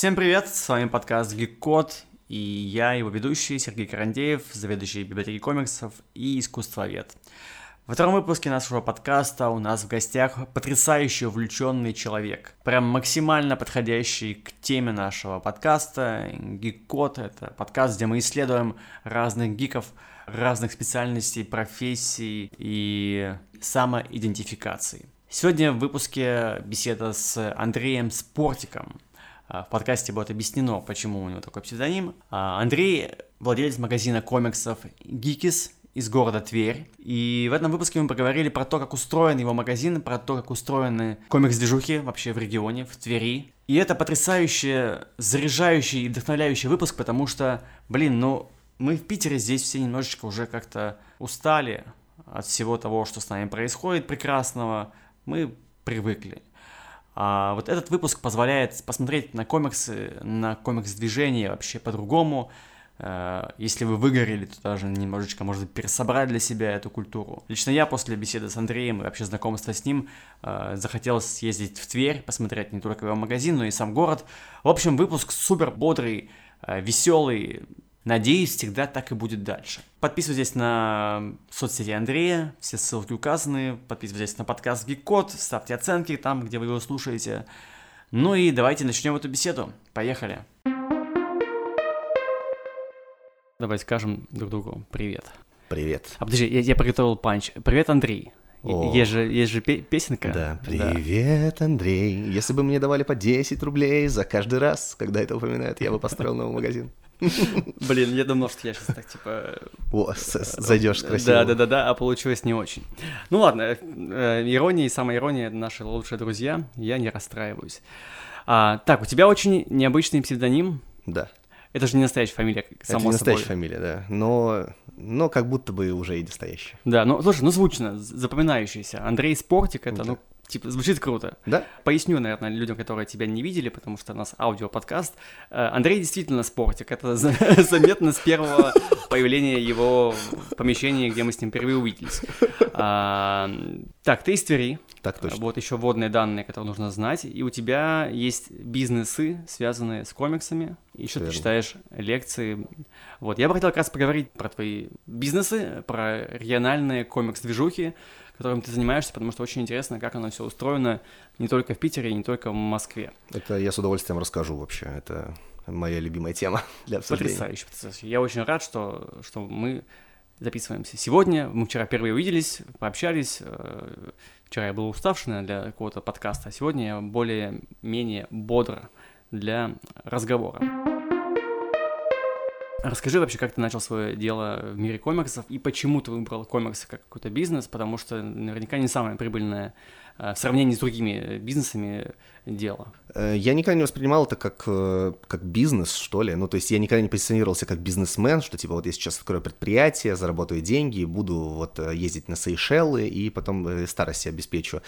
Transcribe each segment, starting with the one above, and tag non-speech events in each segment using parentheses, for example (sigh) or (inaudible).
Всем привет, с вами подкаст Гик-Код, и я, его ведущий, Сергей Карандеев, заведующий библиотеки комиксов и искусствовед. Во втором выпуске нашего подкаста у нас в гостях потрясающий увлеченный человек, прям максимально подходящий к теме нашего подкаста. Гик-код — это подкаст, где мы исследуем разных гиков, разных специальностей, профессий и самоидентификации. Сегодня в выпуске беседа с Андреем Спортиком. А, в подкасте будет объяснено, почему у него такой псевдоним. А, Андрей владелец магазина комиксов Geekis из города Тверь. И в этом выпуске мы поговорили про то, как устроен его магазин, про то, как устроены комикс-движухи вообще в регионе, в Твери. И это потрясающий, заряжающий и вдохновляющий выпуск, потому что, блин, ну, мы в Питере здесь все немножечко уже как-то устали от всего того, что с нами происходит прекрасного. Мы привыкли. А вот этот выпуск позволяет посмотреть на комиксы, на комикс-движение вообще по-другому. Э, если вы выгорели, то даже немножечко, может пересобрать для себя эту культуру. Лично я после беседы с Андреем и вообще знакомства с ним э, захотел съездить в Тверь, посмотреть не только его магазин, но и сам город. В общем, выпуск супер бодрый, э, веселый, Надеюсь, всегда так и будет дальше. Подписывайтесь на соцсети Андрея, все ссылки указаны. Подписывайтесь на подкаст Гиккод, ставьте оценки там, где вы его слушаете. Ну и давайте начнем эту беседу. Поехали. Давайте скажем друг другу привет. Привет. А подожди, я, я приготовил панч. Привет, Андрей. О, есть же, есть же песенка. Да, привет, да. Андрей. Если бы мне давали по 10 рублей за каждый раз, когда это упоминают, я бы построил новый магазин. (laughs) Блин, я думал, что я сейчас так, типа... О, зайдешь красиво. Да-да-да, а получилось не очень. Ну ладно, э, ирония и самая ирония — наши лучшие друзья, я не расстраиваюсь. А, так, у тебя очень необычный псевдоним. Да. Это же не настоящая фамилия, само Это не настоящая собой. фамилия, да. Но, но как будто бы уже и настоящая. Да, ну слушай, ну звучно, запоминающийся. Андрей Спортик, это, да. ну, Типа, звучит круто. Да? Поясню, наверное, людям, которые тебя не видели, потому что у нас аудиоподкаст. Э, Андрей действительно спортик. Это (laughs) заметно с первого появления его в помещении, где мы с ним впервые увиделись. А, так, ты из Твери. Так точно. Вот еще вводные данные, которые нужно знать. И у тебя есть бизнесы, связанные с комиксами. Еще ты читаешь лекции. Вот, я бы хотел как раз поговорить про твои бизнесы, про региональные комикс-движухи, которым ты занимаешься, потому что очень интересно, как оно все устроено не только в Питере, не только в Москве. Это я с удовольствием расскажу вообще. Это моя любимая тема (laughs) для обсуждения. Потрясающе, потрясающе. Я очень рад, что, что мы записываемся сегодня. Мы вчера впервые увиделись, пообщались. Э, вчера я был уставший для какого-то подкаста, а сегодня я более-менее бодр для разговора. Расскажи вообще, как ты начал свое дело в мире комиксов и почему ты выбрал комиксы как какой-то бизнес, потому что наверняка не самое прибыльное э, в сравнении с другими бизнесами дело. Э, я никогда не воспринимал это как, э, как бизнес, что ли. Ну, то есть я никогда не позиционировался как бизнесмен, что типа вот я сейчас открою предприятие, заработаю деньги, буду вот ездить на Сейшелы и потом старость обеспечу.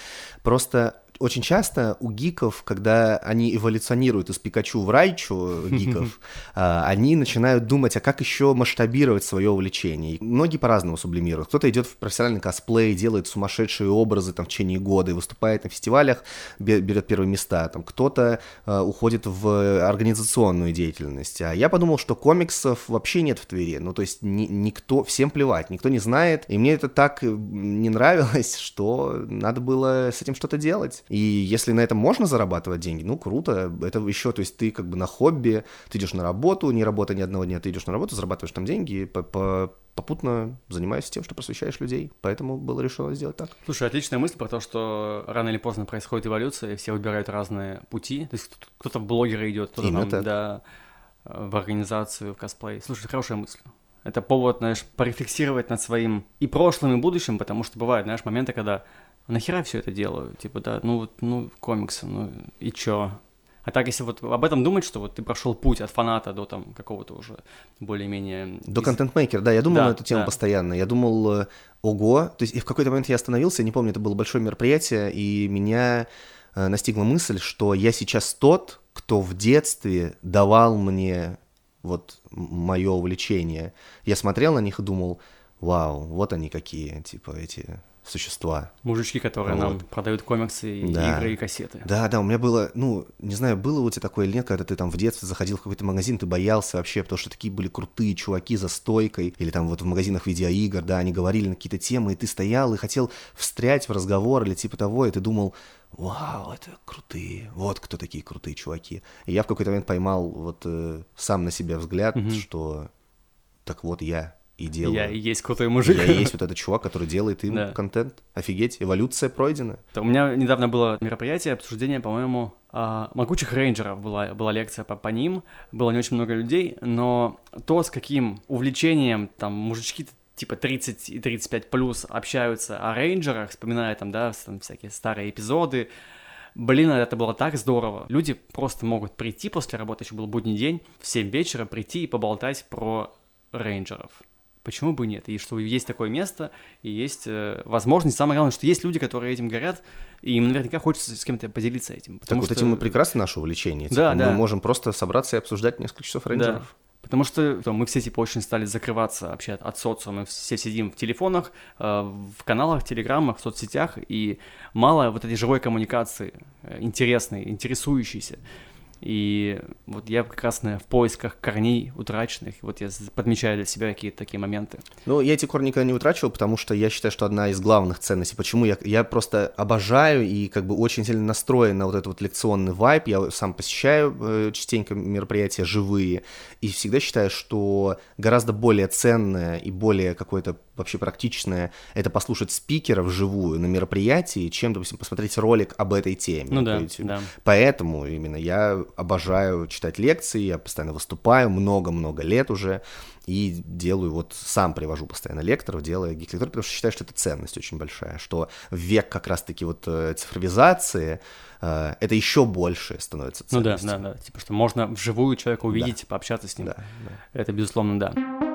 Просто очень часто у гиков, когда они эволюционируют из Пикачу в Райчу (laughs) гиков, а, они начинают думать, а как еще масштабировать свое увлечение. И многие по-разному сублимируют. Кто-то идет в профессиональный косплей, делает сумасшедшие образы там, в течение года и выступает на фестивалях, берет первые места. Там, кто-то э, уходит в организационную деятельность. А я подумал, что комиксов вообще нет в Твери. Ну, то есть ни, никто, всем плевать, никто не знает. И мне это так не нравилось, что надо было с этим что-то делать. И если на этом можно зарабатывать деньги, ну круто. Это еще, то есть ты как бы на хобби, ты идешь на работу, не работая ни одного дня, ты идешь на работу, зарабатываешь там деньги, по -по попутно занимаюсь тем, что просвещаешь людей. Поэтому было решено сделать так. Слушай, отличная мысль про то, что рано или поздно происходит эволюция, и все выбирают разные пути. То есть кто-то в блогеры идет, кто-то там, так. да, в организацию, в косплей. Слушай, хорошая мысль. Это повод, знаешь, порефлексировать над своим и прошлым, и будущим, потому что бывают, знаешь, моменты, когда нахера все это делаю? Типа, да, ну вот, ну, комиксы, ну и чё? А так, если вот об этом думать, что вот ты прошел путь от фаната до там какого-то уже более-менее... До контент-мейкера, да, я думал да, на эту тему да. постоянно. Я думал, э, ого, то есть и в какой-то момент я остановился, я не помню, это было большое мероприятие, и меня э, настигла мысль, что я сейчас тот, кто в детстве давал мне вот мое увлечение. Я смотрел на них и думал, вау, вот они какие, типа эти существа. Мужички, которые нам Вот. продают комиксы, и Да. игры и кассеты. Да, да, у меня было, ну, не знаю, было у тебя такое или нет, когда ты там в детстве заходил в какой-то магазин, ты боялся вообще, потому что такие были крутые чуваки за стойкой, или там вот в магазинах видеоигр, да, они говорили на какие-то темы, и ты стоял и хотел встрять в разговор или типа того, и ты думал, вау, это крутые, вот кто такие крутые чуваки. И я в какой-то момент поймал вот э, сам на себя взгляд, что так вот я и делаю. Я и есть крутой мужик. Я и есть вот этот чувак, который делает им Да. контент. Офигеть, эволюция пройдена. У меня недавно было мероприятие, обсуждение, по-моему, а, могучих рейнджеров была, была лекция по, по ним, было не очень много людей, но то, с каким увлечением там мужички типа 30 и 35 плюс общаются о рейнджерах, вспоминая там, да, там всякие старые эпизоды, Блин, это было так здорово. Люди просто могут прийти после работы, еще был будний день, в 7 вечера прийти и поболтать про рейнджеров. Почему бы нет? И что есть такое место, и есть э, возможность. Самое главное, что есть люди, которые этим горят, и им наверняка хочется с кем-то поделиться этим. Так Потому вот что... этим и прекрасно наше увлечение. Да, Типа, да. Мы можем просто собраться и обсуждать несколько часов рейнджеров. Да. Потому что то, мы все типа очень стали закрываться вообще от, от социума, мы все сидим в телефонах, э, в каналах, телеграммах, в соцсетях, и мало вот этой живой коммуникации, э, интересной, интересующейся. И вот я как раз наверное, в поисках корней утраченных, вот я подмечаю для себя какие-то такие моменты. Ну, я эти корни никогда не утрачивал, потому что я считаю, что одна из главных ценностей, почему я, я просто обожаю и как бы очень сильно настроен на вот этот вот лекционный вайб, я сам посещаю э, частенько мероприятия живые, и всегда считаю, что гораздо более ценное и более какое-то вообще практичное это послушать спикера вживую на мероприятии, чем, допустим, посмотреть ролик об этой теме. Ну да, да. Поэтому именно я обожаю читать лекции, я постоянно выступаю много-много лет уже, и делаю, вот сам привожу постоянно лекторов, делая гик-лекторы, потому что считаю, что это ценность очень большая, что век как раз-таки вот э, цифровизации э, это еще больше становится Ну да, ценностью. да, да. Типа, что можно вживую человека увидеть, пообщаться с ним. Да, да. Это, безусловно, да.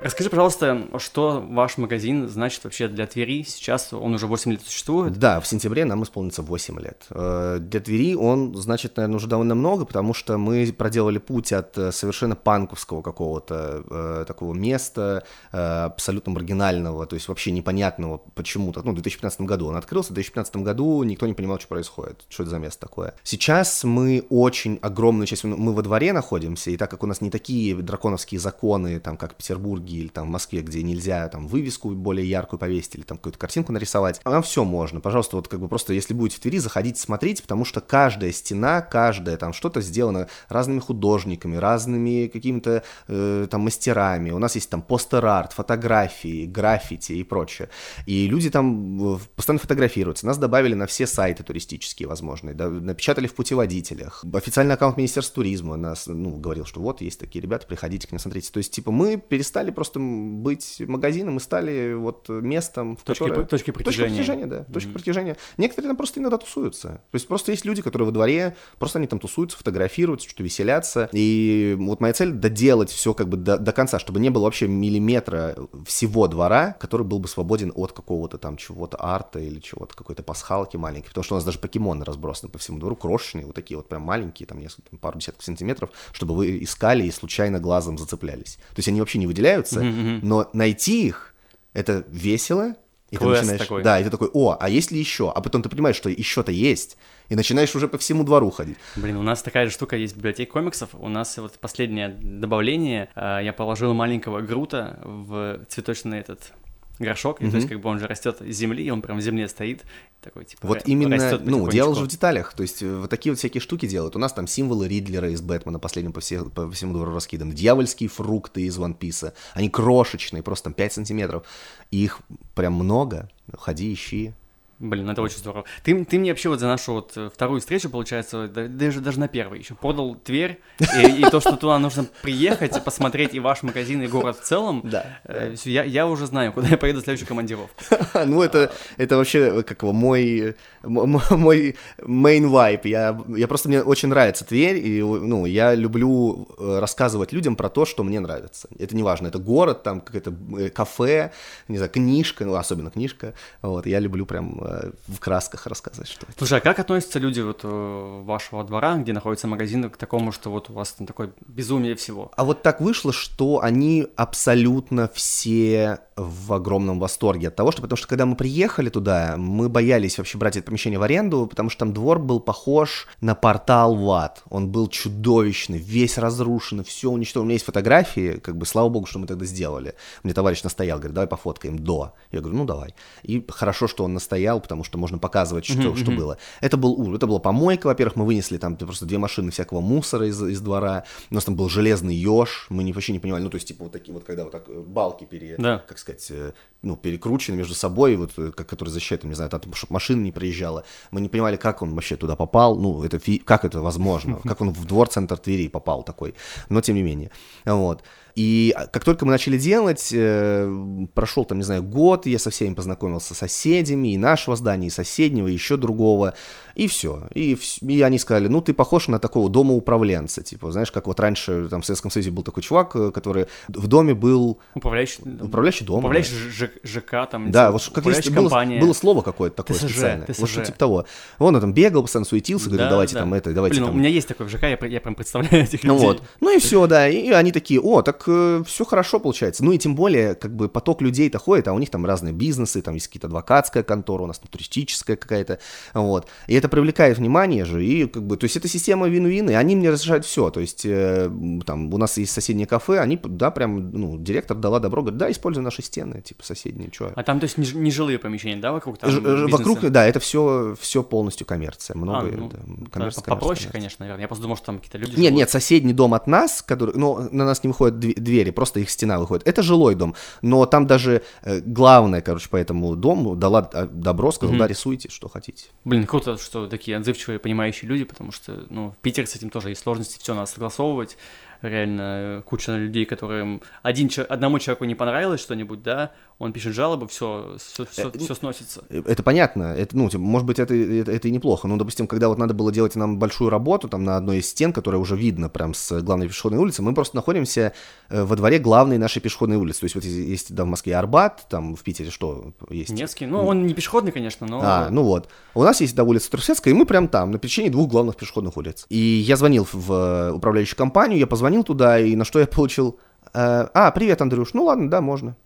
Расскажи, пожалуйста, что ваш магазин значит вообще для Твери? Сейчас он уже 8 лет существует. Да, в сентябре нам исполнится 8 лет. Э, Для Твери он значит, наверное, уже довольно много, потому что мы проделали путь от э, совершенно панковского какого-то э, такого места, абсолютно маргинального, то есть вообще непонятного почему-то. Ну, в 2015 году он открылся, в 2015 году никто не понимал, что происходит, что это за место такое. Сейчас мы очень огромную часть, ну, мы во дворе находимся, и так как у нас не такие драконовские законы, там, как в Петербурге или там в Москве, где нельзя там вывеску более яркую повесить или там какую-то картинку нарисовать, нам все можно. Пожалуйста, вот как бы просто, если будете в Твери, заходите, смотрите, потому что каждая стена, каждая там что-то сделано разными художниками, разными какими-то э, там мастерами. У нас есть там постер-арт, фотографии, граффити и прочее. И люди там э, постоянно фотографируются. Нас добавили на все сайты туристические возможные, да, напечатали в путеводителях. Официальный аккаунт Министерства туризма нас, ну, говорил, что вот есть такие ребята, приходите к ним, смотрите. То есть, типа, мы перестали просто быть магазином и стали вот местом, в Точки которое... точки притяжения. притяжения, да. Точка притяжения. Некоторые там просто иногда тусуются. То есть просто есть люди, которые во дворе, просто они там тусуются, фотографируются, что-то веселятся. И вот моя цель доделать все как бы до, до конца, чтобы не было вообще миллиметра всего двора, который был бы свободен от какого-то там чего-то арта или чего-то, какой-то пасхалки маленькой. Потому что у нас даже покемоны разбросаны по всему двору, крошечные, вот такие вот прям маленькие, там несколько, пару десятков сантиметров, чтобы вы искали и случайно глазом зацеплялись. То есть они вообще не выделяются, но найти их это весело. И ты начинаешь, такой. да, и ты такой, о, а есть ли еще? А потом ты понимаешь, что еще-то есть, и начинаешь уже по всему двору ходить. Блин, у нас такая же штука есть в библиотеке комиксов. У нас вот последнее добавление. э, Я положил маленького Грута в цветочный этот горшок. И, то есть, как бы он же растет из земли, и он прям в земле стоит. Такой, типа, Вот именно, ну, дело же в деталях, то есть э, вот такие вот всякие штуки делают. У нас там символы Ридлера из Бэтмена последним по, все- по всему двору раскиданы, дьявольские фрукты из One Piece, они крошечные, просто там 5 сантиметров, и их прям много, ходи, ищи. Блин, это очень здорово. Ты, ты мне вообще вот за нашу вот э, вторую встречу, получается, да- даже, даже на первой еще подал Тверь, и, и то, что туда нужно приехать посмотреть и ваш магазин, и город в целом. Да, э, всё, я, я уже знаю, куда я поеду в следующую командировку. (laughs) Ну, это, это вообще, как его, мой, мой main vibe. Я, я просто, мне очень нравится Тверь, и, ну, я люблю э, рассказывать людям про то, что мне нравится. Это не важно, это город, там, какое-то э, кафе, не знаю, книжка, ну, особенно книжка, вот, я люблю прям э, в красках рассказывать, что это. Слушай, а как относятся люди вот э, вашего двора, где находится магазин, к такому, что вот у вас там такое безумие всего? А вот так вышло, что они абсолютно все в огромном восторге от того, что потому что когда мы приехали туда, мы боялись вообще брать это помещение в аренду, потому что там двор был похож на портал в ад. Он был чудовищный, весь разрушен, все уничтожено. У меня есть фотографии, как бы слава богу, что мы тогда сделали. Мне товарищ настоял, говорит, давай пофоткаем до. Я говорю, ну давай. И хорошо, что он настоял, потому что можно показывать, что, mm-hmm. что было. Это был ужас. Это была помойка, во-первых, мы вынесли там просто две машины всякого мусора из, из двора. У нас там был железный еж, мы вообще не понимали, ну то есть типа вот такие вот, когда вот так э, балки пере, да. как сказать, э, ну, перекручены между собой, вот, э, как, которые защищают, не знаю, там, чтобы машина не проезжала. Мы не понимали, как он вообще туда попал, ну, это, как это возможно, (laughs) как он в двор-центр Твери попал такой, но тем не менее, вот. И а, как только мы начали делать, э, прошел там, не знаю, год, я со всеми познакомился, с соседями, и нашего здания, и соседнего, и еще другого, и все. И, и они сказали, ну, ты похож на такого домоуправленца, типа, знаешь, как вот раньше там в Советском Союзе был такой чувак, э, который в доме был... Управляющий... Управляющий дом. Управляющий да. ЖК, там, Да, вот как есть, было, было слово какое-то такое ТСЖ, специальное. ТСЖ. Вот что типа того. Он там бегал, постоянно суетился, говорит, да, давайте да. там это, давайте Блин, там... у меня есть такой в ЖК, я, я прям представляю этих ну людей. Вот. Ну и все, да, и они такие, о, так э, все хорошо получается. Ну и тем более, как бы поток людей-то ходит, а у них там разные бизнесы, там есть какие-то адвокатская контора, у нас там туристическая какая-то, вот. И это привлекает внимание, же, и как бы, то есть это система вин-вин, и они мне разрешают все, то есть э, там у нас есть соседнее кафе, они, да, прям, ну, директор дала добро, говорит, да, используй наши стены, типа, соседние, что. А там, то есть, не, не жилые помещения, да, вокруг там Ж, Вокруг, да, это все, все полностью коммерция, много, а, ну, да, коммерция, да, Попроще, конечно, наверное, я просто думал, что там какие-то люди Нет, живут. нет, соседний дом от нас, который, ну, на нас не выходят двери, просто их стена выходит, это жилой дом, но там даже э, главное, короче, по этому дому дала а, добро, сказал, mm-hmm. да, рисуйте, что хотите. Блин, круто, что такие отзывчивые, понимающие люди, потому что, ну, в Питере с этим тоже есть сложности, все надо согласовывать, реально э, куча людей, которым один, одному человеку не понравилось что-нибудь, да, он пишет жалобы, все, все, все, все сносится. Э, это понятно, это, ну, может быть, это, это, это и неплохо, ну, допустим, когда вот надо было делать нам большую работу, там, на одной из стен, которая уже видно прям с главной пешеходной улицы, мы просто находимся э, во дворе главной нашей пешеходной улицы, то есть вот есть, да, в Москве Арбат, там, в Питере что есть? Невский, ну, он не пешеходный, конечно, но... А, ну вот, у нас есть, да, улица Трусецкая, и мы прям там, на пересечении двух главных пешеходных улиц. И я звонил в управляющую компанию, я позвонил туда, и на что я получил... А, привет, Андрюш, ну ладно, да, можно.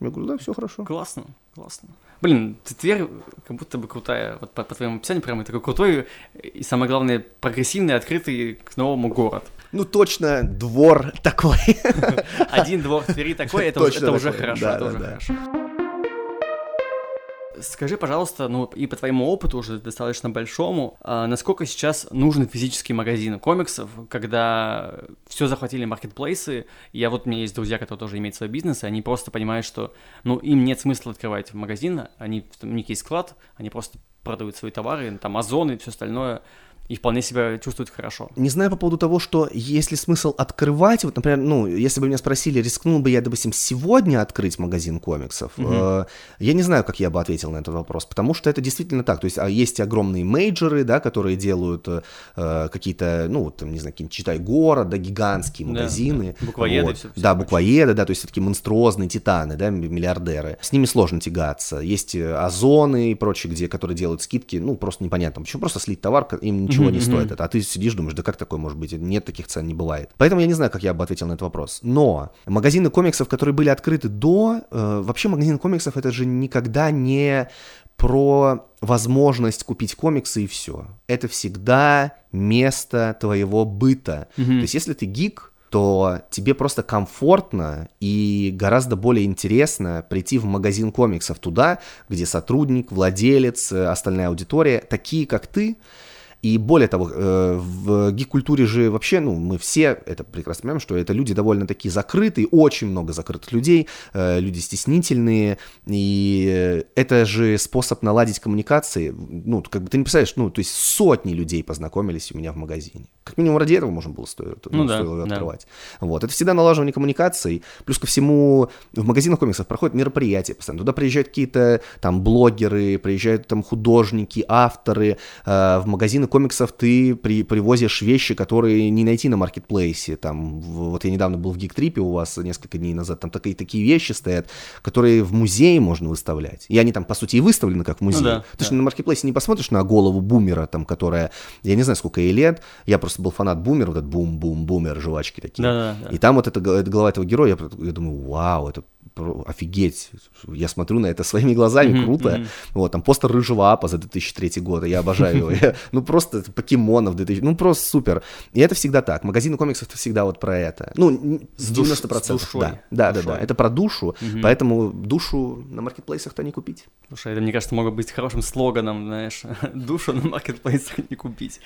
Я говорю, да, все хорошо. Классно, классно. Блин, Тверь как будто бы крутая, вот по, по твоему описанию, прямо такой крутой и, самое главное, прогрессивный, открытый к новому город. Ну, точно, двор такой. (laughs) Один двор Твери такой, это, это уже хорошо, это уже хорошо. Скажи, пожалуйста, ну и по твоему опыту уже достаточно большому, а насколько сейчас нужны физические магазины комиксов, когда все захватили маркетплейсы, я вот у меня есть друзья, которые тоже имеют свой бизнес, и они просто понимают, что ну им нет смысла открывать магазин, они, у них есть склад, они просто продают свои товары, там Озон и все остальное, и вполне себя чувствует хорошо. Не знаю по поводу того, что есть ли смысл открывать, вот, например, ну, если бы меня спросили, рискнул бы я, допустим, сегодня открыть магазин комиксов, угу. э, я не знаю, как я бы ответил на этот вопрос, потому что это действительно так, то есть а есть огромные мейджоры, да, которые делают э, какие-то, ну, там, не знаю, какие-нибудь, читай, город, да, гигантские магазины. Да, буквоеды. Вот. Все, все да, буквоеды, да, то есть такие монструозные титаны, да, миллиардеры. С ними сложно тягаться. Есть э, озоны и прочие, где, которые делают скидки, ну, просто непонятно, почему просто слить товар, им ничего ничего не стоит это. А ты сидишь, думаешь, да как такое может быть? Нет таких цен, не бывает. Поэтому я не знаю, как я бы ответил на этот вопрос. Но магазины комиксов, которые были открыты до... Э, вообще магазин комиксов это же никогда не про возможность купить комиксы и все. Это всегда место твоего быта. Mm-hmm. То есть если ты гик, то тебе просто комфортно и гораздо более интересно прийти в магазин комиксов туда, где сотрудник, владелец, э, остальная аудитория, такие как ты, и более того, э, в гик-культуре же вообще, ну, мы все это прекрасно понимаем, что это люди довольно такие закрытые, очень много закрытых людей, э, люди стеснительные, и это же способ наладить коммуникации. Ну, как бы ты не представляешь, ну, то есть сотни людей познакомились у меня в магазине. Как минимум ради этого можно было стоило, ну, ну, да, стоило открывать. Да. Вот. Это всегда налаживание коммуникаций. Плюс ко всему, в магазинах комиксов проходят мероприятия постоянно. Туда приезжают какие-то там блогеры, приезжают там художники, авторы. Э, в магазины комиксов ты при, привозишь вещи, которые не найти на маркетплейсе. Там, вот я недавно был в Гиктрипе у вас несколько дней назад, там такие, такие вещи стоят, которые в музее можно выставлять. И они там, по сути, и выставлены как в музее. Ну, да, Ты да. что на маркетплейсе не посмотришь на голову бумера, там, которая, я не знаю, сколько ей лет, я просто был фанат бумера, вот этот бум-бум-бумер, жвачки такие. Да, да, да. И там вот эта, эта голова этого героя, я, я думаю, вау, это офигеть, я смотрю на это своими глазами, круто. Вот, там постер Рыжего Апа за 2003 год, я обожаю его. (laughs) Ну, просто покемонов 2000, ну, просто супер. И это всегда так. Магазины комиксов это всегда вот про это. Ну, с 90%. С душой. Да, да, да, да. Это про душу, поэтому душу на маркетплейсах-то не купить. Слушай, это, мне кажется, может быть хорошим слоганом, знаешь, (laughs) душу на маркетплейсах не купить.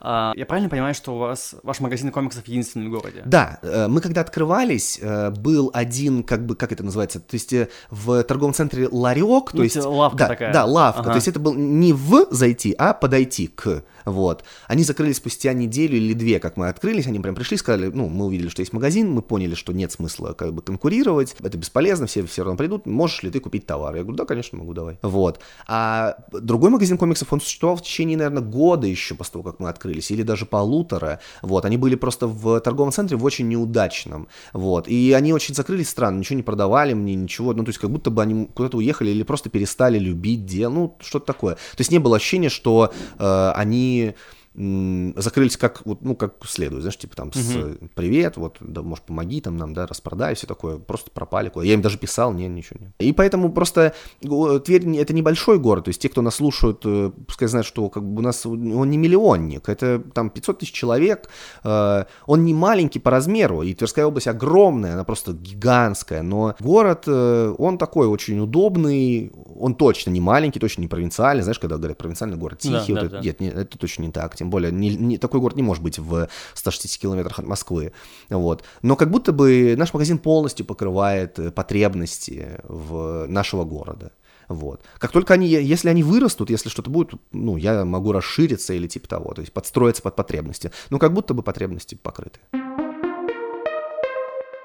А, я правильно понимаю, что у вас ваш магазин комиксов единственный в городе? Да, э, мы когда открывались, э, был один, как бы, как это называется, то есть э, в торговом центре ларек, то ну, есть... Лавка да, такая. Да, лавка, ага. то есть это был не в зайти, а подойти к вот. Они закрылись спустя неделю или две, как мы открылись, они прям пришли, сказали, ну, мы увидели, что есть магазин, мы поняли, что нет смысла как бы конкурировать, это бесполезно, все все равно придут, можешь ли ты купить товар? Я говорю, да, конечно, могу, давай. Вот. А другой магазин комиксов, он существовал в течение, наверное, года еще после того, как мы открылись, или даже полутора, вот. Они были просто в торговом центре в очень неудачном, вот. И они очень закрылись странно, ничего не продавали мне, ничего, ну, то есть как будто бы они куда-то уехали или просто перестали любить дело, ну, что-то такое. То есть не было ощущения, что э, они economia, закрылись как, вот, ну, как следует, знаешь, типа там угу. с «привет», вот, да, может, помоги там нам, да, распродай, все такое, просто пропали куда Я им даже писал, не, ничего нет. И поэтому просто Тверь — это небольшой город, то есть те, кто нас слушают, э, пускай знают, что как бы у нас он не миллионник, это там 500 тысяч человек, э, он не маленький по размеру, и Тверская область огромная, она просто гигантская, но город, э, он такой очень удобный, он точно не маленький, точно не провинциальный, знаешь, когда говорят провинциальный город тихий, да, вот да, это, да. Нет, нет, это точно не так, тем более не, не, такой город не может быть в 160 километрах от Москвы, вот. Но как будто бы наш магазин полностью покрывает э, потребности в нашего города. Вот. Как только они, если они вырастут, если что-то будет, ну, я могу расшириться или типа того, то есть подстроиться под потребности. Ну, как будто бы потребности покрыты.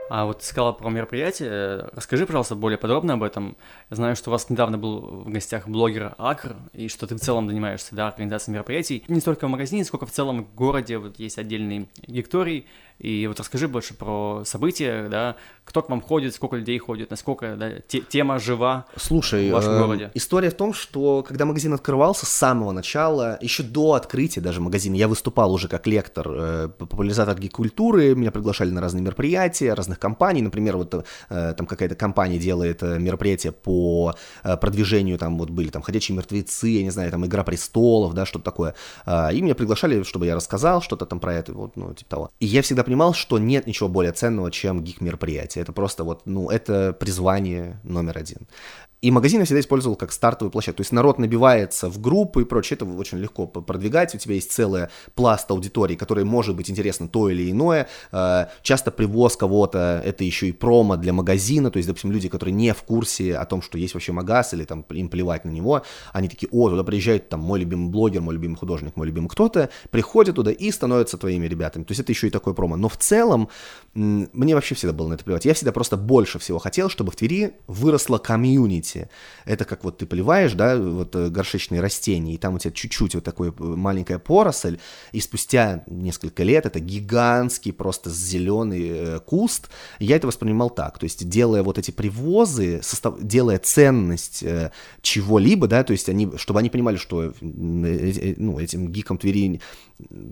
А вот ты сказала про мероприятие. Расскажи, пожалуйста, более подробно об этом. Я знаю, что у вас недавно был в гостях блогер Акр, и что ты в целом занимаешься, да, организацией мероприятий. Не столько в магазине, сколько в целом в городе вот есть отдельный гекторий, и вот расскажи больше про события, да, кто к вам ходит, сколько людей ходит, насколько да, те, тема жива Слушай, в вашем э, городе. История в том, что когда магазин открывался с самого начала, еще до открытия даже магазина, я выступал уже как лектор, э, популяризатор гик-культуры, меня приглашали на разные мероприятия разных компаний, например, вот э, там какая-то компания делает э, мероприятие по э, продвижению, там вот были там «Ходячие мертвецы», я не знаю, там «Игра престолов», да, что-то такое, э, и меня приглашали, чтобы я рассказал что-то там про это, вот, ну, типа того. И я всегда понимал, что нет ничего более ценного, чем гик-мероприятие. Это просто вот, ну, это призвание номер один. И магазин я всегда использовал как стартовую площадку. То есть народ набивается в группы и прочее, это очень легко продвигать. У тебя есть целая пласт аудитории, которой может быть интересно то или иное. Э, часто привоз кого-то, это еще и промо для магазина. То есть, допустим, люди, которые не в курсе о том, что есть вообще магаз, или там им плевать на него, они такие, о, туда приезжает там мой любимый блогер, мой любимый художник, мой любимый кто-то, приходят туда и становятся твоими ребятами. То есть это еще и такое промо. Но в целом мне вообще всегда было на это плевать. Я всегда просто больше всего хотел, чтобы в Твери выросла комьюнити развития. Это как вот ты поливаешь, да, вот э, горшечные растения, и там у тебя чуть-чуть вот такой э, маленькая поросль, и спустя несколько лет это гигантский просто зеленый э, куст. Я это воспринимал так, то есть делая вот эти привозы, состав, делая ценность чего-либо, да, то есть они, чтобы они понимали, что ну, этим гикам Твери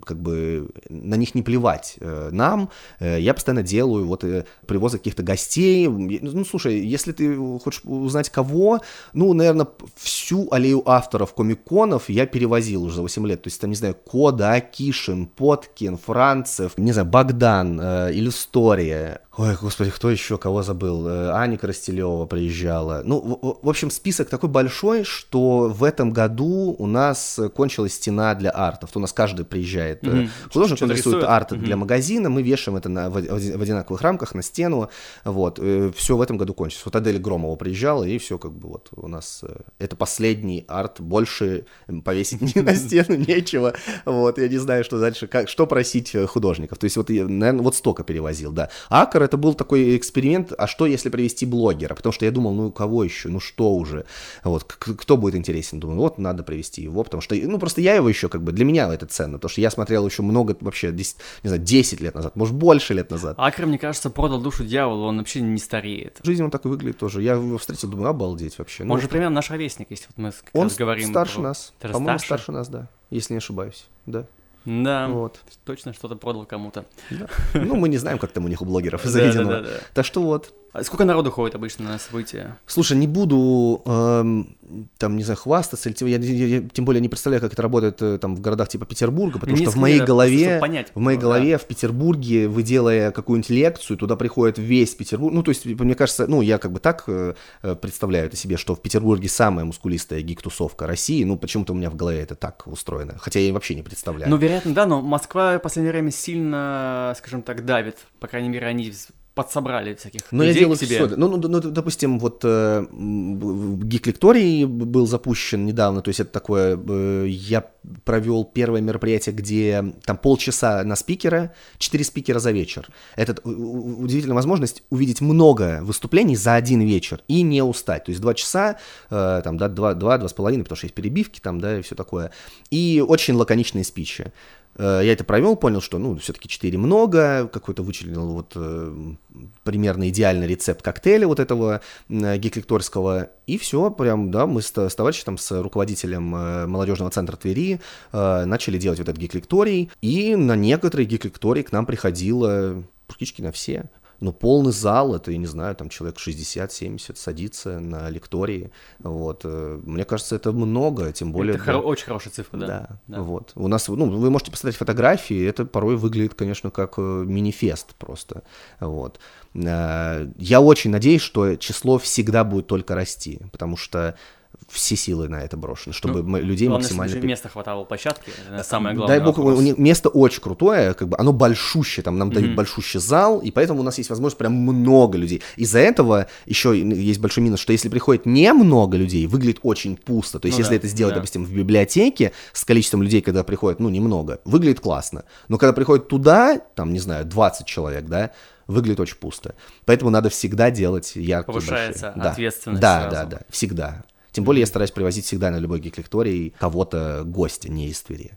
как бы на них не плевать э, нам. Э, я постоянно делаю вот э, привозы каких-то гостей. Ну, слушай, если ты хочешь узнать кого, ну, наверное, всю аллею авторов комиконов я перевозил уже за 8 лет. То есть, там, не знаю, Кода, Акишин, Поткин, Францев, не знаю, Богдан, Иллюстория, Ой, господи, кто еще, кого забыл? Э, Аня Коростелева приезжала. Ну, в, в общем, список такой большой, что в этом году у нас кончилась стена для артов. То у нас каждый приезжает mm-hmm. художник, он рисует, рисует арт mm-hmm. для магазина, мы вешаем это на, в, в одинаковых рамках на стену. Вот, э, все в этом году кончилось. Вот Адель Громова приезжала, и все как бы вот у нас это последний арт, больше повесить на стену (laughs) нечего. Вот, я не знаю, что дальше, как, что просить художников. То есть вот, наверное, вот столько перевозил, да. Акр это был такой эксперимент, а что если привести блогера? Потому что я думал, ну кого еще, ну что уже, вот, кто будет интересен? Думаю, вот надо привести его, потому что, ну просто я его еще как бы, для меня это ценно, потому что я смотрел еще много, вообще, 10, не знаю, 10 лет назад, может больше лет назад. Акр, мне кажется, продал душу дьяволу, он вообще не стареет. В жизни он так и выглядит тоже. Я его встретил, думаю, обалдеть вообще. Ну, он же примерно наш ровесник, если вот мы он говорим. старше про... нас, по-моему, старше? старше нас, да, если не ошибаюсь, да. Да, вот. точно что-то продал кому-то. Да. Ну, мы не знаем, как там у них у блогеров заведено. Так что вот. А сколько народу ходит обычно на события? Слушай, не буду эм, там, не знаю, хвастаться, или, я, я, я тем более не представляю, как это работает э, там в городах типа Петербурга, потому Несколько что в моей лет, голове, понять, в моей да. голове в Петербурге, вы делая какую-нибудь лекцию, туда приходит весь Петербург, ну, то есть, мне кажется, ну, я как бы так э, э, представляю это себе, что в Петербурге самая мускулистая гик-тусовка России, ну, почему-то у меня в голове это так устроено, хотя я вообще не представляю. Ну, вероятно, да, но Москва в последнее время сильно, скажем так, давит. По крайней мере, они подсобрали всяких Но я людей делаю к себе. все. Ну, ну, ну, допустим, вот э, Лекторий был запущен недавно, то есть это такое, э, я провел первое мероприятие, где там полчаса на спикера, четыре спикера за вечер. Это удивительная возможность увидеть много выступлений за один вечер и не устать. То есть два часа, э, там, да, два, два, два с половиной, потому что есть перебивки там, да, и все такое. И очень лаконичные спичи. Э, Я это провел, понял, что, ну, все-таки 4 много, какой-то вычленил вот э, примерно идеальный рецепт коктейля вот этого э, гик-лекторского, и все, прям, да, мы с, с товарищем, с руководителем э, молодежного центра Твери э, начали делать вот этот гик-лекторий, и на некоторые гик-лектории к нам приходило практически на все. Ну, полный зал, это, я не знаю, там человек 60-70 садится на лектории, вот. э, Мне кажется, это много, тем более... Это хоро- очень хорошая цифра, да. да, вот. У нас, ну, вы можете посмотреть фотографии, это порой выглядит, конечно, как э, мини-фест просто, вот. Э, Я очень надеюсь, что число всегда будет только расти, потому что все силы на это брошены, чтобы Ну, людей Главное, максимально... при- места хватало площадки, это самое главное. Дай бог, них место очень крутое, как бы оно большущее, там нам дают Мгм. большущий зал, и поэтому у нас есть возможность прям много людей. Из-за этого еще есть большой минус, что если приходит немного людей, выглядит очень пусто. То есть Ну если да, это сделать, да. допустим, в библиотеке с количеством людей, когда приходит, ну, немного, выглядит классно. Но когда приходит туда, там, не знаю, 20 человек, да, выглядит очень пусто. Поэтому надо всегда делать яркие Повышается большие. Ответственность Да, сразу. да, да, всегда. Тем более я стараюсь привозить всегда на любой гик-лекторий кого-то гостя, не из Твери.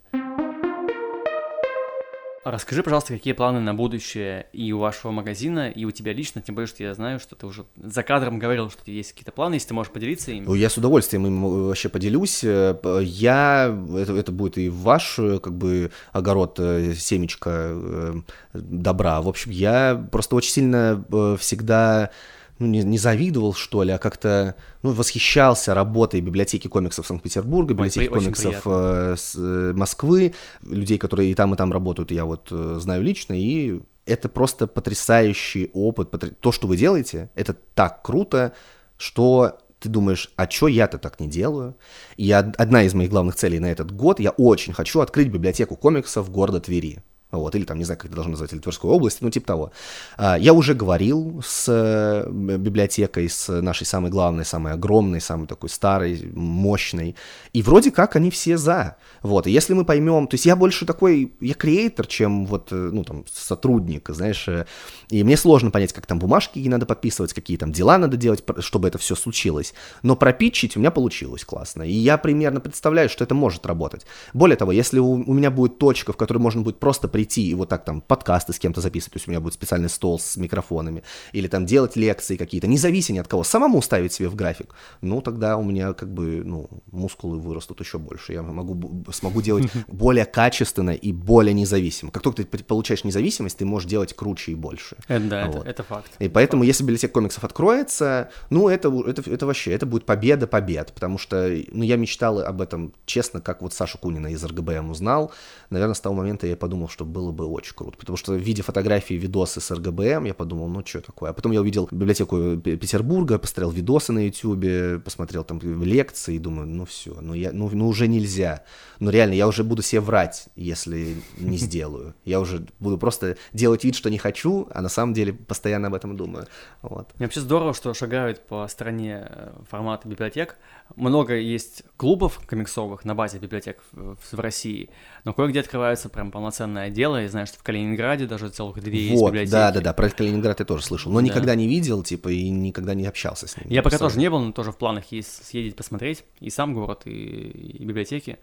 Расскажи, пожалуйста, какие планы на будущее и у вашего магазина, и у тебя лично, тем более, что я знаю, что ты уже за кадром говорил, что есть какие-то планы, если ты можешь поделиться ими. Ну, Я с удовольствием им э, вообще поделюсь. Э, Я, это, это будет и ваш, э, как бы, огород, семечко добра. В общем, я просто очень сильно всегда ну, не, не завидовал, что ли, а как-то ну, восхищался работой библиотеки комиксов Санкт-Петербурга, библиотеки очень комиксов э, с, э, Москвы, людей, которые и там, и там работают, я вот э, знаю лично, и это просто потрясающий опыт. потр- То, что вы делаете, это так круто, что ты думаешь, а чё я-то так не делаю? И од- одна из моих главных целей на этот год, я очень хочу открыть библиотеку комиксов города Твери. Вот, или там, не знаю, как это должно называть, или Тверской области, ну, типа того. А, Я уже говорил с э, библиотекой, с нашей самой главной, самой огромной, самой такой старой, мощной, и вроде как они все за. Вот, и если мы поймем, то есть я больше такой, я креатор, чем вот, э, ну, там, сотрудник, знаешь, э, и мне сложно понять, как там бумажки надо подписывать, какие там дела надо делать, чтобы это все случилось. Но пропитчить у меня получилось классно, и я примерно представляю, что это может работать. Более того, если у, у меня будет точка, в которой можно будет просто прийти и вот так там подкасты с кем-то записывать, то есть у меня будет специальный стол с микрофонами, или там делать лекции какие-то, независимо от кого, самому ставить себе в график, ну, тогда у меня как бы, ну, мускулы вырастут еще больше, я могу, смогу делать более качественно и более независимо. Как только ты получаешь независимость, ты можешь делать круче и больше. Это, да, это, Вот. это факт. И поэтому, если библиотека комиксов откроется, ну, это, это, это вообще, это будет победа побед, потому что, ну, я мечтал об этом, честно, как вот Сашу Кунина из РГБМ узнал, наверное, с того момента я подумал, что было бы очень круто, потому что, видя фотографии, видосы с РГБМ, я подумал, ну, что такое, а потом я увидел библиотеку П- Петербурга, посмотрел видосы на Ютубе, посмотрел там лекции, и думаю, ну, все, ну, я, ну, ну, уже нельзя, ну, реально, я уже буду себе врать, если не (laughs) сделаю, я уже буду просто делать вид, что не хочу, а на самом деле постоянно об этом думаю, вот. Мне вообще здорово, что шагают по стране э, форматы библиотек. Много есть клубов комиксовых на базе библиотек в России, но кое-где открываются прям полноценные отделы. Я знаю, что в Калининграде даже целых две есть Вот, библиотеки. да, да, да, про Калининград я тоже слышал, но Да. никогда не видел, типа, и никогда не общался с ними. Я пока тоже не был, но тоже в планах есть съездить посмотреть и сам город, и, и библиотеки.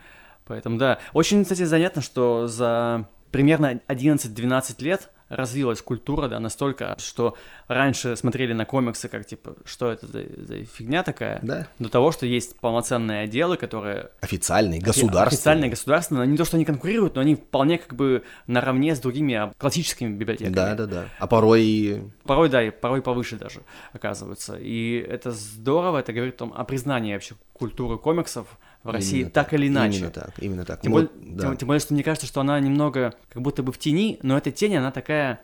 Поэтому да. Очень, кстати, занятно, что за примерно 11-12 лет развилась культура, да, настолько, что раньше смотрели на комиксы как, типа, что это за, за фигня такая, Да. до того, что есть полноценные отделы, которые Официальный, государственный. Официальные, государственные, но не то, что они конкурируют, но они вполне как бы наравне с другими а, классическими библиотеками. Да, да, да. А порой Порой, да, и порой повыше даже оказываются. И это здорово, это говорит о, том, о признании вообще культуры комиксов в России Именно так или иначе. Именно так, именно так. Тем, Вот, более, да. тем, тем более, что мне кажется, что она немного как будто бы в тени, но эта тень, она такая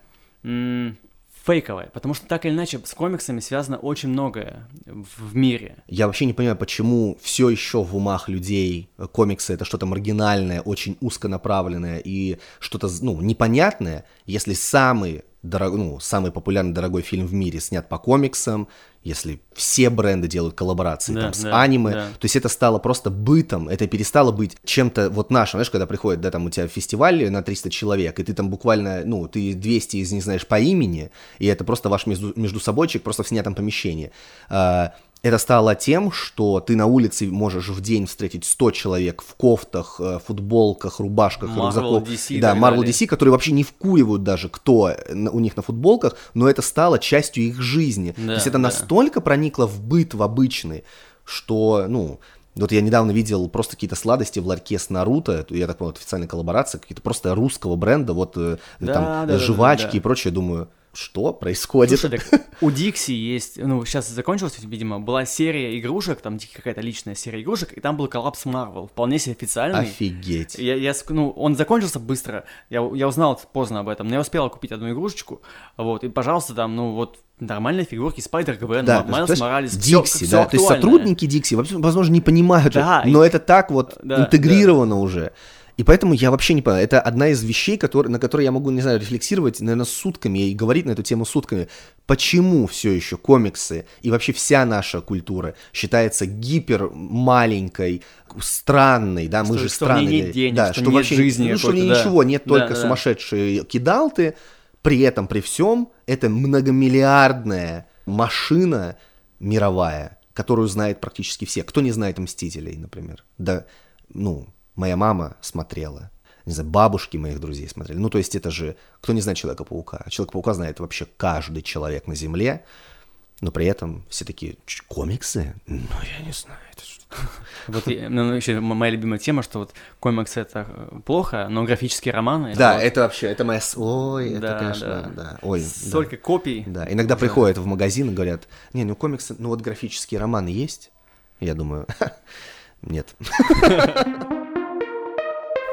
фейковая, потому что так или иначе с комиксами связано очень многое в, мире. Я вообще не понимаю, почему все еще в умах людей э, комиксы это что-то маргинальное, очень узконаправленное и что-то, ну, непонятное, если самый дорог, ну, самый популярный дорогой фильм в мире снят по комиксам, если все бренды делают коллаборации Да, там, с да, аниме, да. то есть это стало просто бытом, это перестало быть чем-то вот нашим, знаешь, когда приходит, да, там у тебя фестиваль на 300 человек, и ты там буквально, ну, ты 200 из них знаешь по имени, и это просто ваш между, между собойчик просто в снятом помещении. Это стало тем, что ты на улице можешь в день встретить 100 человек в кофтах, э, футболках, рубашках, Marvel, рюкзаках. DC да, Marvel. DC, которые вообще не вкуривают даже, кто на- у них на футболках, но это стало частью их жизни. Да, То есть это да. настолько проникло в быт, в обычный, что, ну, вот я недавно видел просто какие-то сладости в ларьке с Наруто, я так понял, официальная коллаборация, какие-то просто русского бренда, вот э, Да, там э, да, жвачки да, да. и прочее, думаю, что происходит? Слушай, так у Дикси есть, ну, сейчас закончилась, видимо, была серия игрушек, там какая-то личная серия игрушек, и там был коллапс Марвел, вполне себе официальный. Офигеть. Я, я, ну, он закончился быстро, я, я узнал поздно об этом, но я успел купить одну игрушечку, вот, и, пожалуйста, там, ну, вот, нормальные фигурки, Спайдер Гвен, Да, Майлз Моралес, Дикси, всё да, то есть сотрудники Дикси, возможно, не понимают, Да, но и- это так вот Да, интегрировано уже. И поэтому я вообще не понимаю, это одна из вещей, которые, на которые я могу, не знаю, рефлексировать, наверное, сутками и говорить на эту тему сутками. Почему все еще комиксы и вообще вся наша культура считается гипер маленькой, странной, да, мы Что- же что в ней странные. нет денег, да, что нет жизни ну, что да. ничего, нет Да, только да. сумасшедшие кидалты, при этом, при всем, это многомиллиардная машина мировая, которую знает практически все. Кто не знает «Мстителей», например? Да, ну, моя мама смотрела, не знаю, бабушки моих друзей смотрели. Ну, то есть это же, кто не знает Человека-паука? Человека-паука знает вообще каждый человек на Земле, но при этом все такие, «Ч- комиксы? Ну, я не знаю, это что (laughs) Вот и, ну, еще моя любимая тема, что вот комиксы это э, плохо, но графические романы... Да, вот, это вообще, это моя... Ой, это, Да, конечно, да. да. Ой, да. столько копий. Да, иногда приходят в магазин и говорят, не, ну комиксы, ну вот графические романы есть? Я думаю, (laughs) нет. (laughs)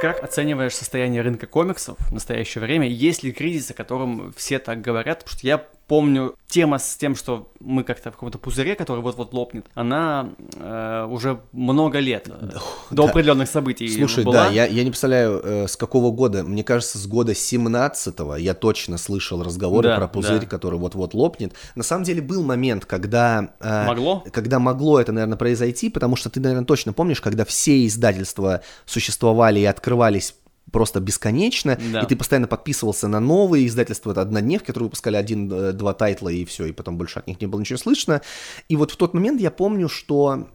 Как оцениваешь состояние рынка комиксов в настоящее время? Есть ли кризис, о котором все так говорят? Потому что я помню, тема с тем, что мы как-то в каком-то пузыре, который вот-вот лопнет, она э, уже много лет э, до да. определенных событий Слушай, была. да, я, я не представляю, э, с какого года, мне кажется, с года 17-го я точно слышал разговоры Да, про пузырь, да. который вот-вот лопнет. На самом деле был момент, когда... э, Могло? Когда могло это, наверное, произойти, потому что ты, наверное, точно помнишь, когда все издательства существовали и открывались просто бесконечно, Да. и ты постоянно подписывался на новые издательства, это однодневки, которые выпускали один-два тайтла, и все, и потом больше от них не было ничего слышно. И вот в тот момент я помню, что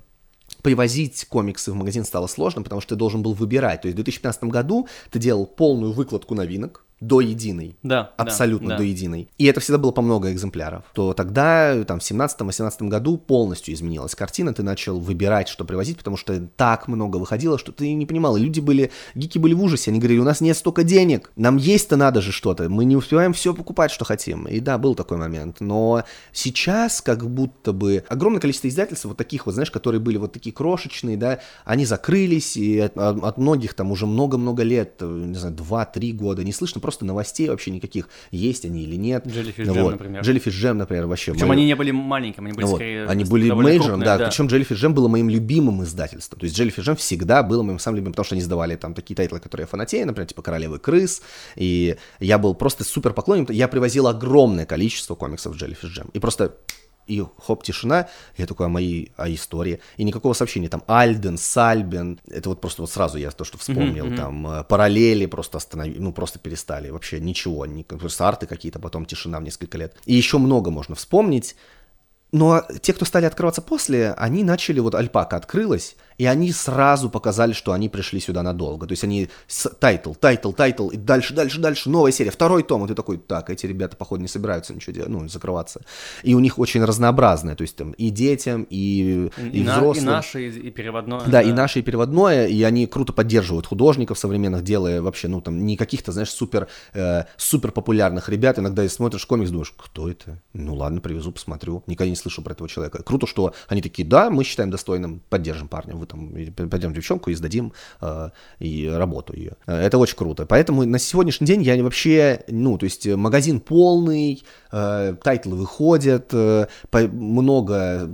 привозить комиксы в магазин стало сложно, потому что ты должен был выбирать. То есть в 2015 году ты делал полную выкладку новинок до единой. Да, Абсолютно да. до единой. И это всегда было по много экземпляров. То тогда, там, в 17-18 году полностью изменилась картина. Ты начал выбирать, что привозить, потому что так много выходило, что ты не понимал. И люди были, гики были в ужасе. Они говорили, у нас нет столько денег. Нам есть-то надо же что-то. Мы не успеваем все покупать, что хотим. И да, был такой момент. Но сейчас как будто бы огромное количество издательств, вот таких вот, знаешь, которые были вот такие крошечные, да, они закрылись, и от, от- от многих там уже много-много лет, э, не знаю, 2-3 года, не слышно просто новостей вообще никаких, есть они или нет. Jellyfish Jam, вот. например. Jellyfish Jam, например, вообще. Причем моё- они не были маленькими, они были вот. скорее... Они были мейджором, крупные, да. Причем Jellyfish Jam было моим любимым издательством. То есть Jellyfish Jam всегда было моим самым любимым, потому что они сдавали там такие тайтлы, которые я фанатею, например, типа Королевы крыс. И я был просто супер поклонником. Я привозил огромное количество комиксов Jellyfish Jam. И просто и хоп, тишина, я такой, а мои, а истории, и никакого сообщения, там, Альден, Сальбен, это вот просто вот сразу я то, что вспомнил, там, э, параллели просто остановили, ну, просто перестали, вообще ничего, ни, просто арты какие-то, потом тишина в несколько лет. И еще много можно вспомнить, но те, кто стали открываться после, они начали, вот Альпака открылась, и они сразу показали, что они пришли сюда надолго. То есть они с тайтл, тайтл, тайтл, и дальше, дальше, дальше, новая серия, второй том. И ты такой, так, эти ребята, походу, не собираются ничего делать, ну, закрываться. И у них очень разнообразное, то есть там и детям, и, и, и взрослым. И наше, и, переводное. Да, да, и наше, и переводное, и они круто поддерживают художников современных, делая вообще, ну, там, не каких-то, знаешь, супер, э, супер популярных ребят. Иногда смотришь комикс, думаешь, кто это? Ну, ладно, привезу, посмотрю. Никогда не слышал про этого человека. Круто, что они такие, да, мы считаем достойным, поддержим парня, вы там, пойдем девчонку и сдадим э, и работу ее. Это очень круто. Поэтому на сегодняшний день я вообще, ну, то есть магазин полный, э, тайтлы выходят, э, много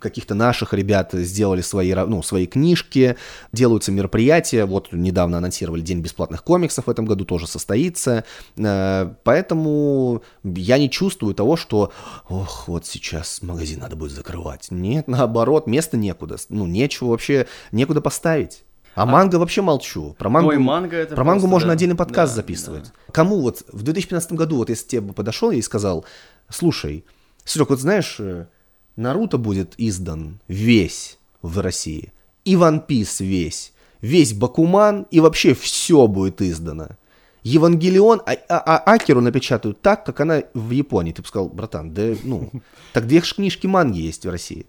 каких-то наших ребят сделали свои, ну, свои книжки, делаются мероприятия, вот недавно анонсировали День бесплатных комиксов в этом году тоже состоится, э, поэтому я не чувствую того, что, ох, вот сейчас магазин надо будет закрывать. Нет, наоборот, места некуда, ну, нечего вообще, некуда поставить. А, а манга вообще молчу. Про мангу, Ой, манга это про мангу можно да, отдельный подкаст да, записывать. Да. Кому вот в 2015 году, вот если тебе бы подошел и сказал, слушай, Серег, вот знаешь, э, Наруто будет издан весь в России, и One Piece весь, весь Бакуман, и вообще все будет издано. Евангелион, а, а, а Акеру напечатают так, как она в Японии. Ты бы сказал, братан, да ну, так две книжки манги есть в России.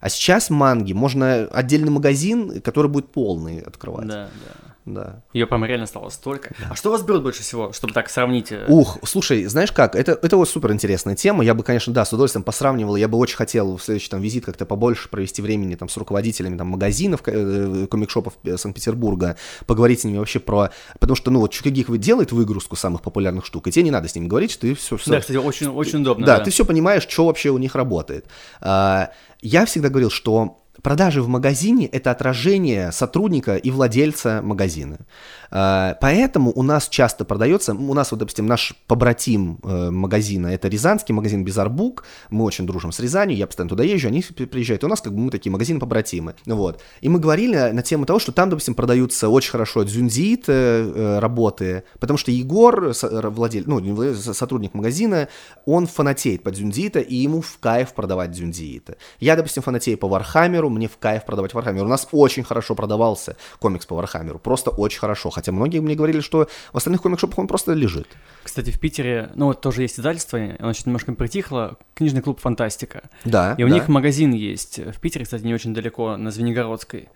А сейчас манги можно отдельный магазин, который будет полный открывать. Да, да. Да. Ее прям реально стало столько. Да. А что вас берут больше всего, чтобы так сравнить? э, Ух, слушай, знаешь как, это, это вот супер интересная тема. Я бы, конечно, да, с удовольствием посравнивал. Я бы очень хотел в следующий там визит как-то побольше провести времени там с руководителями там магазинов, э, комик-шопов э, Санкт-Петербурга, поговорить с ними вообще про... Потому что, ну, вот Чукагих делает выгрузку самых популярных штук, и тебе не надо с ними говорить, что ты все... все... Да, кстати, очень, очень удобно. Да, да, ты все понимаешь, что вообще у них работает. А, я всегда говорил, что продажи в магазине – это отражение сотрудника и владельца магазина. А, поэтому у нас часто продается, у нас вот, допустим, наш побратим э, магазина, это Рязанский магазин Bizarre Book, мы очень дружим с Рязанью, я постоянно туда езжу, они приезжают, у нас как бы мы такие магазины побратимы, вот. И мы говорили на тему того, что там, допустим, продаются очень хорошо Дзюндзи Ито, э, работы, потому что Егор, владелец, ну, сотрудник магазина, он фанатеет по Дзюндзи Ито, и ему в кайф продавать Дзюндзи Ито. Я, допустим, фанатею по Вархаммеру, мне в кайф продавать Warhammer. У нас очень хорошо продавался комикс по Вархаммеру, просто очень хорошо, хотя многие мне говорили, что в остальных комик-шопах он просто лежит. Кстати, в Питере, ну вот тоже есть издательство, оно сейчас немножко притихло, книжный клуб «Фантастика». Да, И у да. них магазин есть в Питере, кстати, не очень далеко, на Звенигородской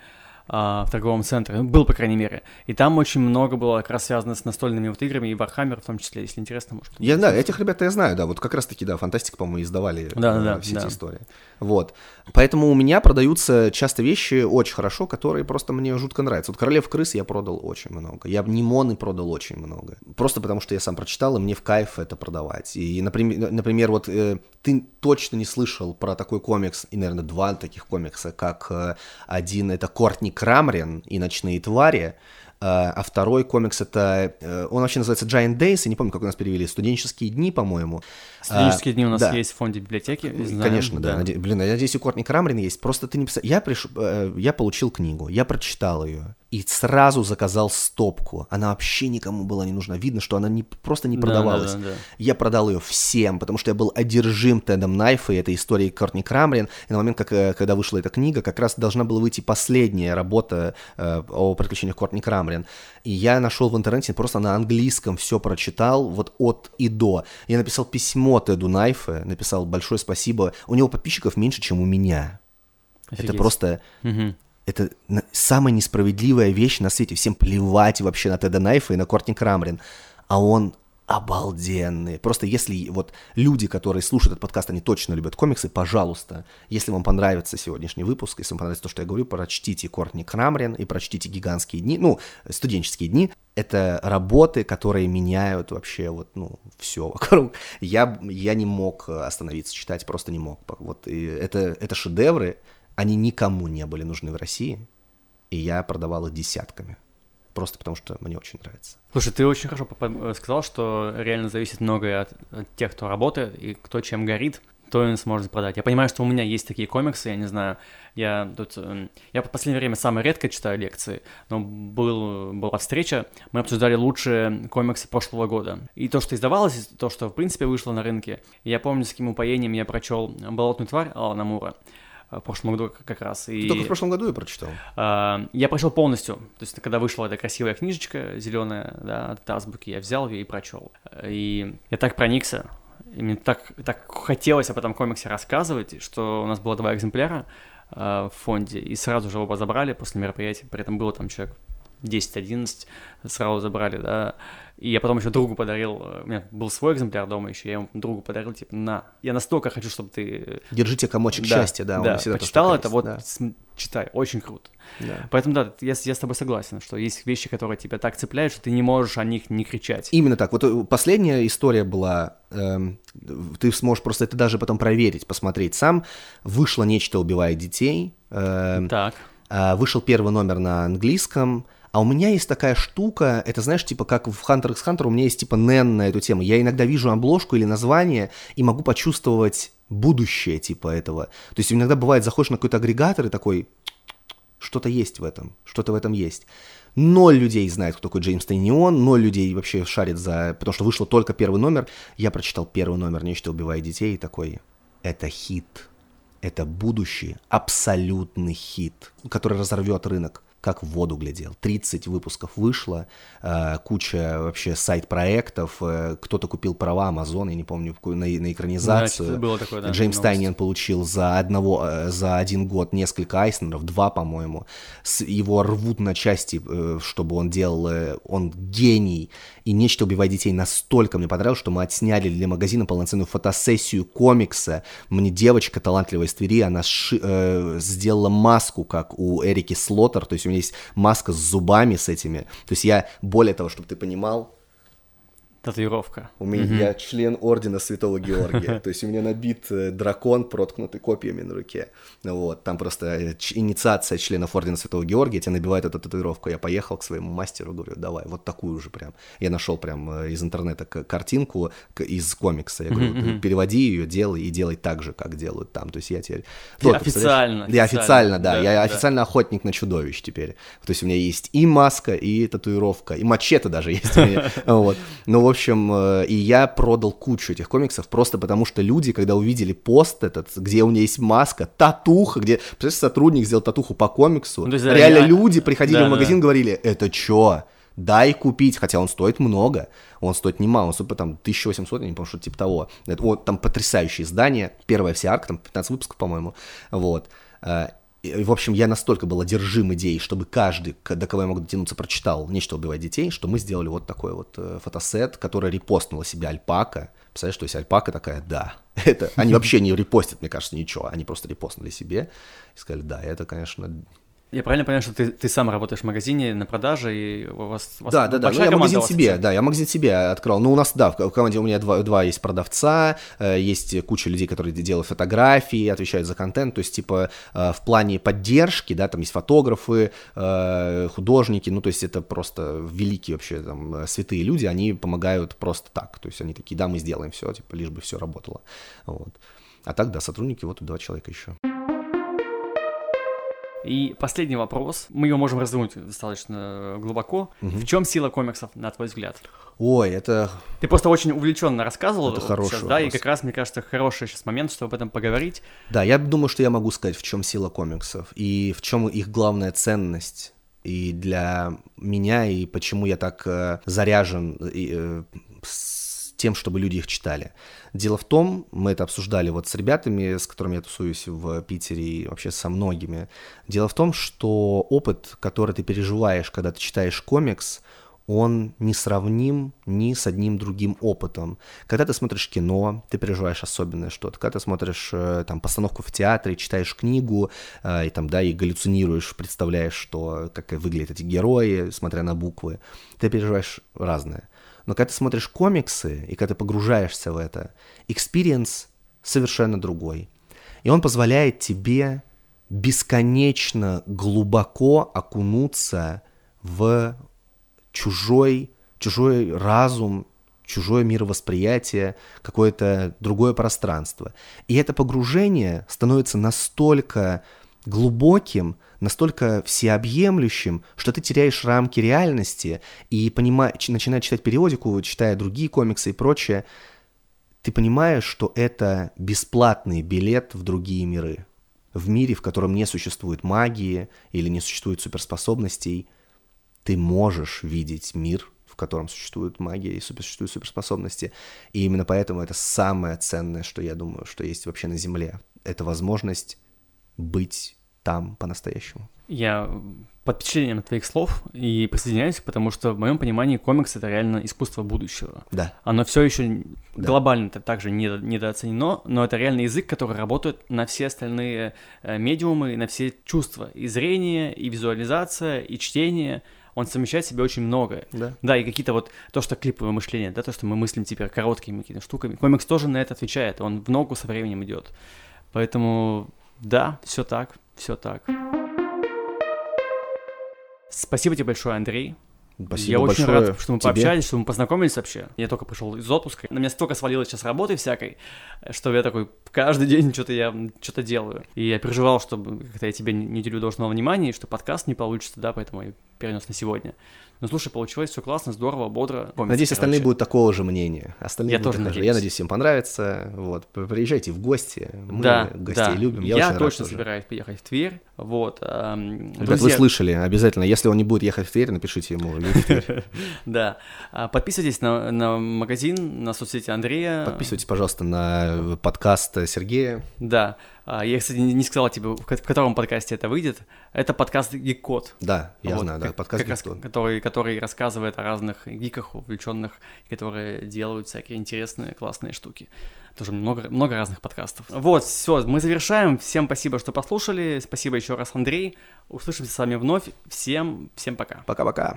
а, в торговом центре, ну, был, по крайней мере. И там очень много было как раз связано с настольными вот играми, и Warhammer в том числе, если интересно, может. Я, да, этих ребят я знаю, да, вот как раз-таки, да, Фантастика, по-моему, издавали да, э, да, все да. эти истории. Вот. Поэтому у меня продаются часто вещи очень хорошо, которые просто мне жутко нравятся. Вот Королев крыс я продал очень много. Я Нимоны продал очень много. Просто потому, что я сам прочитал, и мне в кайф это продавать. И, например, например вот э, ты точно не слышал про такой комикс, и, наверное, два таких комикса, как э, один это Кортни Крамрин и «Ночные твари», а второй комикс это, э, он вообще называется Giant Days, я не помню, как у нас перевели, студенческие дни, по-моему. Студенческие дни у нас да. есть в фонде библиотеки. знаем, Конечно, да. Наде... Блин, я надеюсь, у Кортни Крамрин есть. Просто ты не писал. Я приш... э, я получил книгу, я прочитал ее и сразу заказал стопку. Она вообще никому была не нужна. Видно, что она не... просто не Да, продавалась. да, да, да. Я продал ее всем, потому что я был одержим Тедом Найфа и этой историей Кортни Крамрин. И на момент, как, э, когда вышла эта книга, как раз должна была выйти последняя работа э, о приключениях Кортни Крамрин. И я нашел в интернете, просто на английском все прочитал, вот от и до. Я написал письмо Теду Найфе, написал большое спасибо. У него подписчиков меньше, чем у меня. Это Офигеть. просто... Мгм. Это самая несправедливая вещь на свете. Всем плевать вообще на Теда Найфа и на Кортни Крамрин. А он обалденный. Просто если вот люди, которые слушают этот подкаст, они точно любят комиксы, пожалуйста, если вам понравится сегодняшний выпуск, если вам понравится то, что я говорю, прочтите Кортни Крамрин и прочтите «Гигантские дни», ну, «Студенческие дни». Это работы, которые меняют вообще вот, ну, все вокруг. Я, я не мог остановиться читать, просто не мог. Вот, это, это шедевры, они никому не были нужны в России, и я продавал их десятками. Просто потому, что мне очень нравится. Слушай, ты очень хорошо э, сказал, что реально зависит многое от, от тех, кто работает, и кто чем горит, то он сможет продать. Я понимаю, что у меня есть такие комиксы, я не знаю, я тут... эм, Я в последнее время самое редко читаю лекции, но был, была встреча, мы обсуждали лучшие комиксы прошлого года. И то, что издавалось, и то, что в принципе вышло на рынке. Я помню, с каким упоением я прочел «Болотную тварь» Алана Мура. В прошлом году как раз. И, только в прошлом году я прочитал. Э, я прочел полностью. То есть, когда вышла эта красивая книжечка зеленая, да, от азбуки, я взял ее и прочел. И я так проникся, и мне так, так хотелось об этом комиксе рассказывать, что у нас было два экземпляра э, в фонде, и сразу же оба забрали после мероприятия, при этом было там человек 10-11 сразу забрали, да. И я потом еще другу подарил, у меня был свой экземпляр дома еще, я ему другу подарил, типа, на, я настолько хочу, чтобы ты... Держите комочек да, счастья, да, да, он почитал это, есть, вот, да. читай, очень круто. Да. Поэтому, да, я, я с тобой согласен, что есть вещи, которые тебя так цепляют, что ты не можешь о них не кричать. Именно так. Вот э, последняя история была, эм, ты сможешь просто это даже потом проверить, посмотреть сам. Вышло «Нечто убивает детей». Эм, так. Э, вышел первый номер на английском, а у меня есть такая штука, это знаешь, типа как в Hunter x Hunter у меня есть типа нен на эту тему. Я иногда вижу обложку или название и могу почувствовать будущее типа этого. То есть иногда бывает, заходишь на какой-то агрегатор и такой, что-то есть в этом, что-то в этом есть. Ноль людей знает, кто такой Джеймс Тайнион, ноль людей вообще шарит за... Потому что вышло только первый номер. Я прочитал первый номер «Нечто убивает детей» и такой, это хит. Это будущее, абсолютный хит, который разорвет рынок как в воду глядел. 30 выпусков вышло, э, куча вообще сайт-проектов, э, кто-то купил права Amazon, я не помню, на, на экранизацию. Да, было такое, да, Джеймс Тайниен получил за, одного, э, за один год несколько Айснеров, два, по-моему. Его рвут на части, чтобы он делал, он гений. И «Нечто убивать детей» настолько мне понравилось, что мы отсняли для магазина полноценную фотосессию комикса. Мне девочка талантливая из Твери, она ши, э, сделала маску, как у Эрики Слотер, то есть у есть маска с зубами с этими. То есть я, более того, чтобы ты понимал, Татуировка. У меня mm-hmm. я член ордена Святого Георгия. (laughs) То есть у меня набит э, дракон, проткнутый копьями на руке. Вот, там просто э, инициация членов ордена Святого Георгия, тебе набивают эту татуировку. Я поехал к своему мастеру, говорю, давай, вот такую же прям. Я нашел прям э, из интернета картинку из комикса. Я говорю, переводи ее, делай и делай так же, как делают там. То есть я теперь... Официально. Я официально, да. я официально охотник на чудовищ теперь. То есть у меня есть и маска, и татуировка, и мачете даже есть у меня. (laughs) Вот. Ну, общем, э, и я продал кучу этих комиксов просто потому, что люди, когда увидели пост этот, где у меня есть маска, татуха, где, представляешь, сотрудник сделал татуху по комиксу, ну, реально я... люди приходили да, в магазин, да. говорили, это чё? дай купить, хотя он стоит много, он стоит немало, он стоит там 1800, я не помню, что типа того. Это, вот, там потрясающее издание, первая вся арка, там 15 выпусков, по-моему, вот. В общем, я настолько был одержим идеей, чтобы каждый, до кого я мог дотянуться, прочитал «Нечто убивать детей», что мы сделали вот такой вот э, фотосет, который репостнула себе Альпака. Представляешь, то есть Альпака такая, да, (laughs) это, они вообще не репостят, мне кажется, ничего, они просто репостнули себе и сказали, да, это, конечно, я правильно понимаю, что ты, ты сам работаешь в магазине на продаже, и у вас, у вас Да, да, да, ну, я магазин себе, да, я магазин себе открыл. Ну, у нас, да, в команде у меня два, два есть продавца, э, есть куча людей, которые делают фотографии, отвечают за контент, то есть, типа, э, в плане поддержки, да, там есть фотографы, э, художники, ну, то есть, это просто великие вообще там святые люди, они помогают просто так, то есть, они такие, да, мы сделаем все, типа, лишь бы все работало, вот. А так, да, сотрудники, вот два человека еще. И последний вопрос, мы его можем развернуть достаточно глубоко. Угу. В чем сила комиксов, на твой взгляд? Ой, это... Ты просто очень увлеченно рассказывал это хороший сейчас, да, и как раз, мне кажется, хороший сейчас момент, чтобы об этом поговорить. Да, я думаю, что я могу сказать, в чем сила комиксов и в чем их главная ценность и для меня, и почему я так э, заряжен и, э, с тем, чтобы люди их читали. Дело в том, мы это обсуждали вот с ребятами, с которыми я тусуюсь в Питере и вообще со многими. Дело в том, что опыт, который ты переживаешь, когда ты читаешь комикс, он не сравним ни с одним другим опытом. Когда ты смотришь кино, ты переживаешь особенное что-то. Когда ты смотришь э, там постановку в театре, читаешь книгу, э, и там, да, и галлюцинируешь, представляешь, что, как выглядят эти герои, смотря на буквы, ты переживаешь разное. Но когда ты смотришь комиксы, и когда ты погружаешься в это, experience совершенно другой. И он позволяет тебе бесконечно глубоко окунуться в чужой, чужой разум, чужое мировосприятие, какое-то другое пространство. И это погружение становится настолько глубоким, настолько всеобъемлющим, что ты теряешь рамки реальности и понимая, начиная читать периодику, читая другие комиксы и прочее, ты понимаешь, что это бесплатный билет в другие миры. в мире, в котором не существует магии или не существует суперспособностей, ты можешь видеть мир, в котором существует магия и существуют суперспособности. И именно поэтому это самое ценное, что я думаю, что есть вообще на Земле. Это возможность быть там по-настоящему. Я под впечатлением от твоих слов и присоединяюсь, потому что в моем понимании комикс это реально искусство будущего. Да. Оно все еще да. глобально -то также недо, недооценено, но это реально язык, который работает на все остальные э, медиумы, на все чувства. И зрение, и визуализация, и чтение. Он совмещает в себе очень многое. Да. Да, и какие-то вот то, что клиповое мышление, да, то, что мы мыслим теперь короткими какими-то штуками. Комикс тоже на это отвечает, он в ногу со временем идет. Поэтому да, все так, все так. Спасибо тебе большое, Андрей. Спасибо Я очень рад, что мы тебе. пообщались, что мы познакомились вообще. Я только пришел из отпуска. На меня столько свалилось сейчас работы всякой, что я такой каждый день что-то я что-то делаю. И я переживал, что как-то я тебе не уделю должного внимания, и что подкаст не получится, да, поэтому я перенес на сегодня. Ну, слушай, получилось все классно, здорово, бодро. Комикс, Надеюсь, остальные короче. будут такого же мнения. Остальные Я тоже такого же. надеюсь. Я надеюсь, всем понравится. Вот, приезжайте в гости. Мы да, гостей да. любим. Я, Я, точно собираюсь поехать в Тверь. Вот. эм, Ребят, вы друзья- слышали, обязательно. Если он не будет ехать в Тверь, напишите ему. (laughs) Да. А, Подписывайтесь на, на магазин, на соцсети Андрея. Подписывайтесь, пожалуйста, на подкаст Сергея. Да. А, Я, кстати, не сказал тебе, в ко- в котором подкасте это выйдет. Это подкаст Гик-код. Да, я Вот, знаю, да, подкаст «Гик-код». который, который рассказывает о разных гиках, увлеченных, которые делают всякие интересные, классные штуки. Тоже много, много разных подкастов. Вот, все, мы завершаем. Всем спасибо, что послушали. Спасибо еще раз, Андрей. Услышимся с вами вновь. Всем, всем пока. Пока-пока.